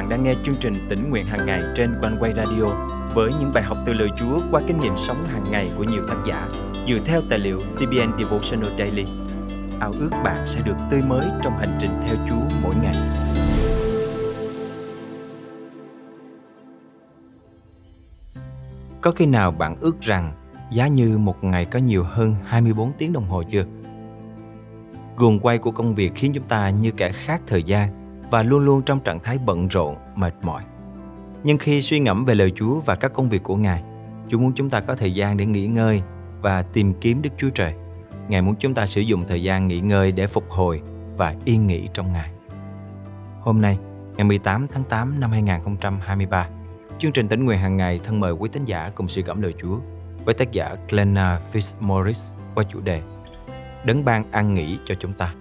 bạn đang nghe chương trình tỉnh nguyện hàng ngày trên quanh quay radio với những bài học từ lời Chúa qua kinh nghiệm sống hàng ngày của nhiều tác giả dựa theo tài liệu CBN Devotional Daily. Ao ước bạn sẽ được tươi mới trong hành trình theo Chúa mỗi ngày. Có khi nào bạn ước rằng giá như một ngày có nhiều hơn 24 tiếng đồng hồ chưa? Guồng quay của công việc khiến chúng ta như kẻ khác thời gian và luôn luôn trong trạng thái bận rộn, mệt mỏi. Nhưng khi suy ngẫm về lời Chúa và các công việc của Ngài, Chúa muốn chúng ta có thời gian để nghỉ ngơi và tìm kiếm Đức Chúa Trời. Ngài muốn chúng ta sử dụng thời gian nghỉ ngơi để phục hồi và yên nghỉ trong Ngài. Hôm nay, ngày 18 tháng 8 năm 2023, chương trình tỉnh nguyện hàng ngày thân mời quý tín giả cùng suy gẫm lời Chúa với tác giả Glenna Fitzmaurice qua chủ đề Đấng ban an nghỉ cho chúng ta.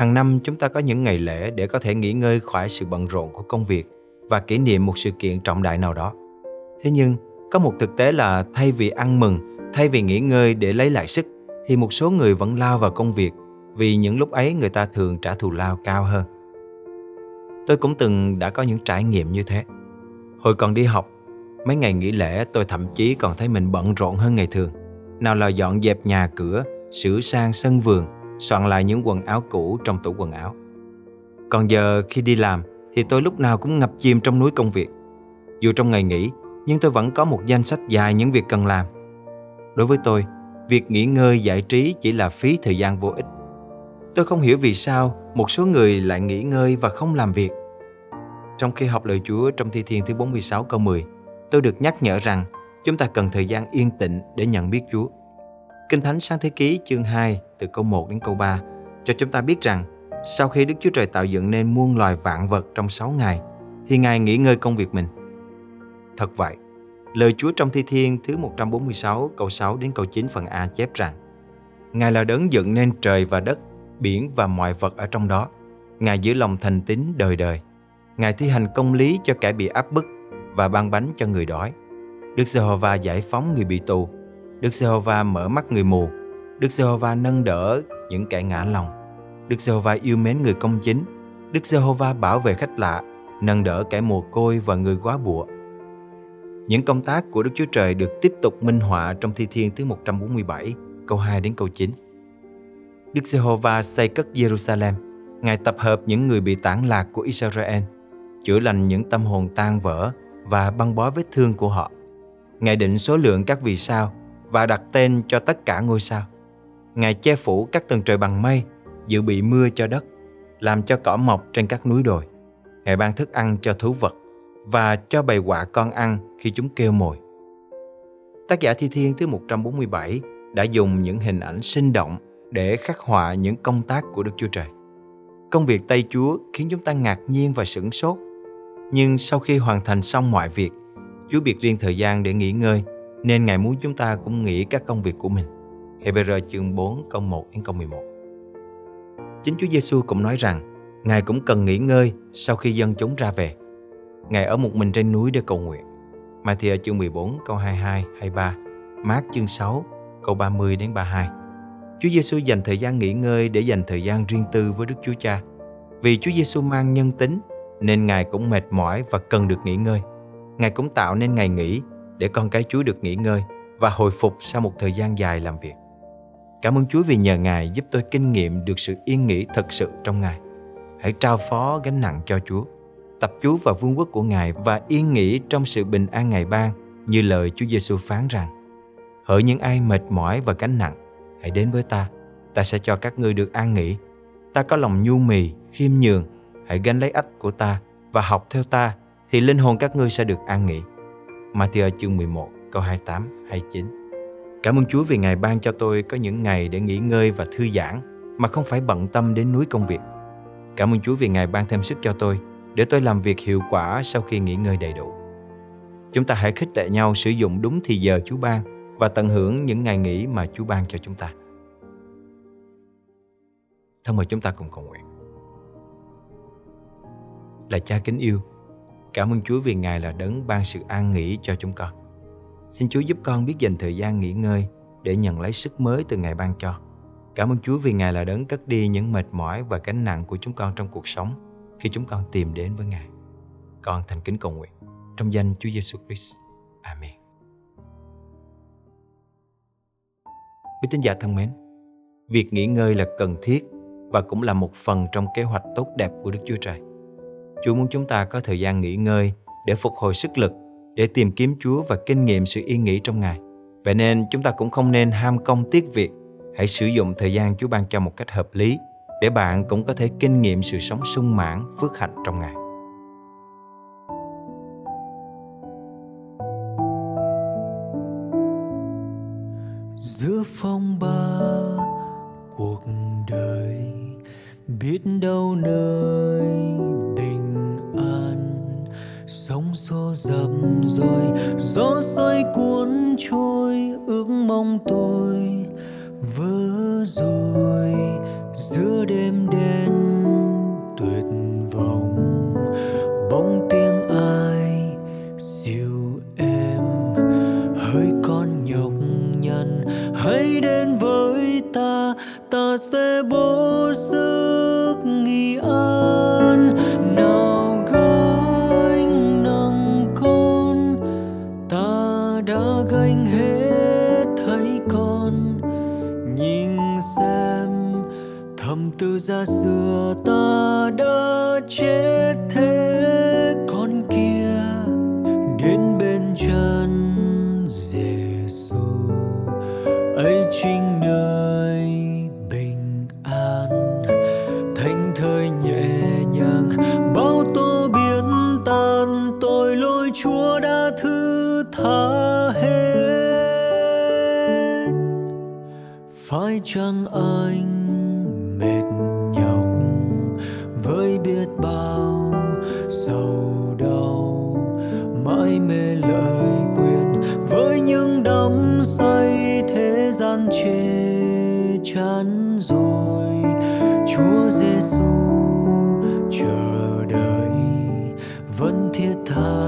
Hàng năm chúng ta có những ngày lễ để có thể nghỉ ngơi khỏi sự bận rộn của công việc và kỷ niệm một sự kiện trọng đại nào đó. Thế nhưng, có một thực tế là thay vì ăn mừng, thay vì nghỉ ngơi để lấy lại sức, thì một số người vẫn lao vào công việc vì những lúc ấy người ta thường trả thù lao cao hơn. Tôi cũng từng đã có những trải nghiệm như thế. Hồi còn đi học, mấy ngày nghỉ lễ tôi thậm chí còn thấy mình bận rộn hơn ngày thường. Nào là dọn dẹp nhà cửa, sửa sang sân vườn, soạn lại những quần áo cũ trong tủ quần áo. Còn giờ khi đi làm thì tôi lúc nào cũng ngập chìm trong núi công việc. Dù trong ngày nghỉ, nhưng tôi vẫn có một danh sách dài những việc cần làm. Đối với tôi, việc nghỉ ngơi giải trí chỉ là phí thời gian vô ích. Tôi không hiểu vì sao một số người lại nghỉ ngơi và không làm việc. Trong khi học lời Chúa trong Thi Thiên thứ 46 câu 10, tôi được nhắc nhở rằng chúng ta cần thời gian yên tĩnh để nhận biết Chúa. Kinh Thánh Sáng Thế Ký chương 2 từ câu 1 đến câu 3 cho chúng ta biết rằng sau khi Đức Chúa Trời tạo dựng nên muôn loài vạn vật trong 6 ngày thì Ngài nghỉ ngơi công việc mình. Thật vậy, lời Chúa trong Thi Thiên thứ 146 câu 6 đến câu 9 phần A chép rằng Ngài là đấng dựng nên trời và đất, biển và mọi vật ở trong đó. Ngài giữ lòng thành tín đời đời. Ngài thi hành công lý cho kẻ bị áp bức và ban bánh cho người đói. Đức Giê-hô-va giải phóng người bị tù Đức Giê-hô-va mở mắt người mù, Đức Giê-hô-va nâng đỡ những kẻ ngã lòng. Đức Giê-hô-va yêu mến người công chính, Đức Giê-hô-va bảo vệ khách lạ, nâng đỡ kẻ mồ côi và người quá bụa. Những công tác của Đức Chúa Trời được tiếp tục minh họa trong Thi Thiên thứ 147, câu 2 đến câu 9. Đức Giê-hô-va xây cất Jerusalem, Ngài tập hợp những người bị tản lạc của Israel, chữa lành những tâm hồn tan vỡ và băng bó vết thương của họ. Ngài định số lượng các vì sao và đặt tên cho tất cả ngôi sao. Ngài che phủ các tầng trời bằng mây, dự bị mưa cho đất, làm cho cỏ mọc trên các núi đồi. Ngài ban thức ăn cho thú vật và cho bầy quạ con ăn khi chúng kêu mồi. Tác giả Thi Thiên thứ 147 đã dùng những hình ảnh sinh động để khắc họa những công tác của Đức Chúa Trời. Công việc tay Chúa khiến chúng ta ngạc nhiên và sửng sốt. Nhưng sau khi hoàn thành xong mọi việc, Chúa biệt riêng thời gian để nghỉ ngơi nên Ngài muốn chúng ta cũng nghĩ các công việc của mình. Hebrew chương 4 câu 1 đến câu 11. Chính Chúa Giêsu cũng nói rằng Ngài cũng cần nghỉ ngơi sau khi dân chúng ra về. Ngài ở một mình trên núi để cầu nguyện. Matthew chương 14 câu 22, 23, Mark chương 6 câu 30 đến 32. Chúa Giêsu dành thời gian nghỉ ngơi để dành thời gian riêng tư với Đức Chúa Cha. Vì Chúa Giêsu mang nhân tính nên Ngài cũng mệt mỏi và cần được nghỉ ngơi. Ngài cũng tạo nên ngày nghỉ để con cái Chúa được nghỉ ngơi và hồi phục sau một thời gian dài làm việc. Cảm ơn Chúa vì nhờ Ngài giúp tôi kinh nghiệm được sự yên nghỉ thật sự trong Ngài. Hãy trao phó gánh nặng cho Chúa, tập chú vào vương quốc của Ngài và yên nghỉ trong sự bình an Ngài ban như lời Chúa Giêsu phán rằng: Hỡi những ai mệt mỏi và gánh nặng, hãy đến với ta, ta sẽ cho các ngươi được an nghỉ. Ta có lòng nhu mì, khiêm nhường, hãy gánh lấy ách của ta và học theo ta, thì linh hồn các ngươi sẽ được an nghỉ. Matthew chương 11 câu 28 29. Cảm ơn Chúa vì Ngài ban cho tôi có những ngày để nghỉ ngơi và thư giãn mà không phải bận tâm đến núi công việc. Cảm ơn Chúa vì Ngài ban thêm sức cho tôi để tôi làm việc hiệu quả sau khi nghỉ ngơi đầy đủ. Chúng ta hãy khích lệ nhau sử dụng đúng thì giờ Chúa ban và tận hưởng những ngày nghỉ mà Chúa ban cho chúng ta. Thân mời chúng ta cùng cầu nguyện. Là cha kính yêu, Cảm ơn Chúa vì Ngài là đấng ban sự an nghỉ cho chúng con. Xin Chúa giúp con biết dành thời gian nghỉ ngơi để nhận lấy sức mới từ Ngài ban cho. Cảm ơn Chúa vì Ngài là đấng cất đi những mệt mỏi và gánh nặng của chúng con trong cuộc sống khi chúng con tìm đến với Ngài. Con thành kính cầu nguyện trong danh Chúa Giêsu Christ. Amen. Quý tín giả thân mến, việc nghỉ ngơi là cần thiết và cũng là một phần trong kế hoạch tốt đẹp của Đức Chúa Trời. Chúa muốn chúng ta có thời gian nghỉ ngơi để phục hồi sức lực, để tìm kiếm Chúa và kinh nghiệm sự yên nghỉ trong Ngài. Vậy nên chúng ta cũng không nên ham công tiếc việc, hãy sử dụng thời gian Chúa ban cho một cách hợp lý để bạn cũng có thể kinh nghiệm sự sống sung mãn, phước hạnh trong Ngài. giữa phong ba cuộc đời biết đâu nơi sóng xô dập rồi gió xoay cuốn trôi ước mong tôi vỡ rồi. Giữa đêm đen tuyệt vọng, bóng tiếng ai dịu em? Hơi con nhọc nhằn, hãy đến với ta ta sẽ bố sức nghỉ an ra xưa ta đã chết thế. Con kia đến bên chân Giêsu ấy chính nơi bình an. Thanh thơi nhẹ nhàng, bao tô biến tan. Tội lỗi Chúa đã thứ tha hết. Phải chăng anh mệt nhọc với biết bao sầu đau. Mãi mê lời quyền với những đắm say thế gian chê chán rồi. Chúa Giêsu chờ đợi vẫn thiết tha.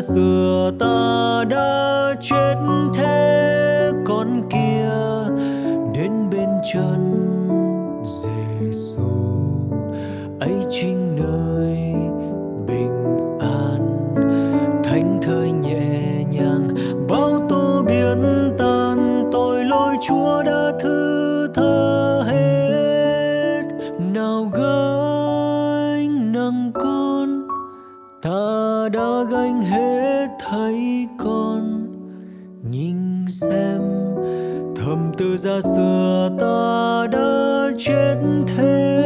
Xưa ta đã chết thế, con kia đến bên chân Giêsu ấy chính nơi bình an, thánh thơi nhẹ nhàng bao tố biến tan tội lỗi Chúa đã xưa ta đã chết thế.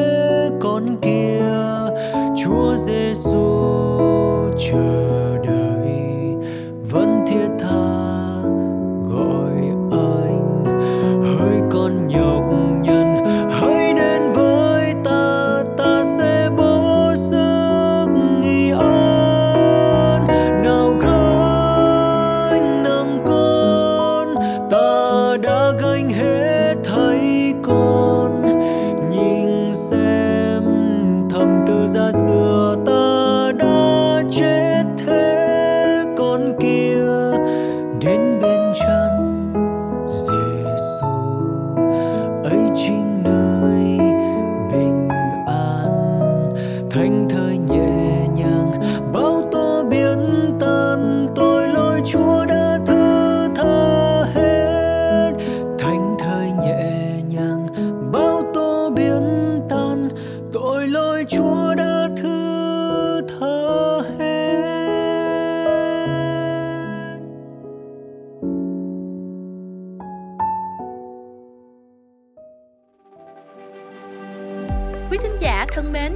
Quý thính giả thân mến,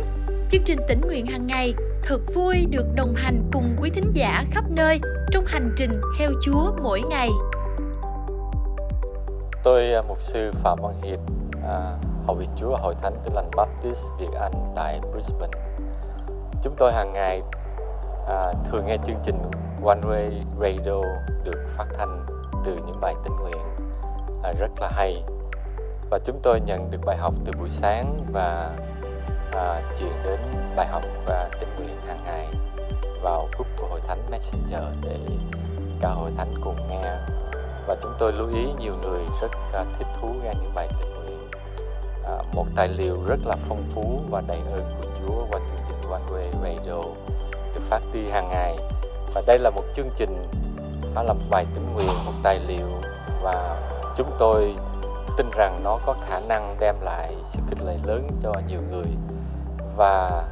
chương trình tỉnh nguyện hàng ngày thật vui được đồng hành cùng quý thính giả khắp nơi trong hành trình theo Chúa mỗi ngày. Tôi à, mục sư Phạm Văn Hiệp, à, hậu Việt Chúa Hội Thánh Tin Lành Baptist Việt Anh tại Brisbane. Chúng tôi hàng ngày à, thường nghe chương trình One Way Radio được phát thanh từ những bài tình nguyện à, rất là hay và chúng tôi nhận được bài học từ buổi sáng và à, chuyển đến bài học và tình nguyện hàng ngày vào group của hội thánh Messenger để cả hội thánh cùng nghe. Và chúng tôi lưu ý nhiều người rất à, thích thú nghe những bài tình nguyện. À, một tài liệu rất là phong phú và đầy ơn của Chúa qua chương trình One Way Radio được phát đi hàng ngày. Và đây là một chương trình đó là một bài tình nguyện một tài liệu và chúng tôi tin rằng nó có khả năng đem lại sự kích lệ lớn cho nhiều người và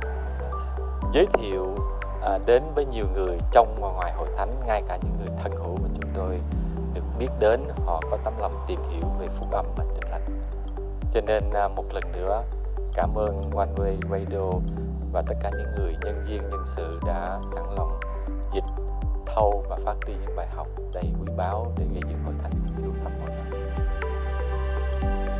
giới thiệu à, đến với nhiều người trong và ngoài hội thánh ngay cả những người thân hữu mà chúng tôi được biết đến họ có tấm lòng tìm hiểu về phúc âm và tin lành cho nên à, một lần nữa cảm ơn One Way Radio và tất cả những người nhân viên nhân sự đã sẵn lòng dịch thâu và phát đi những bài học đầy quý báu để gây dựng hội thánh của Chúa khắp.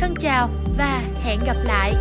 Thân chào và hẹn gặp lại.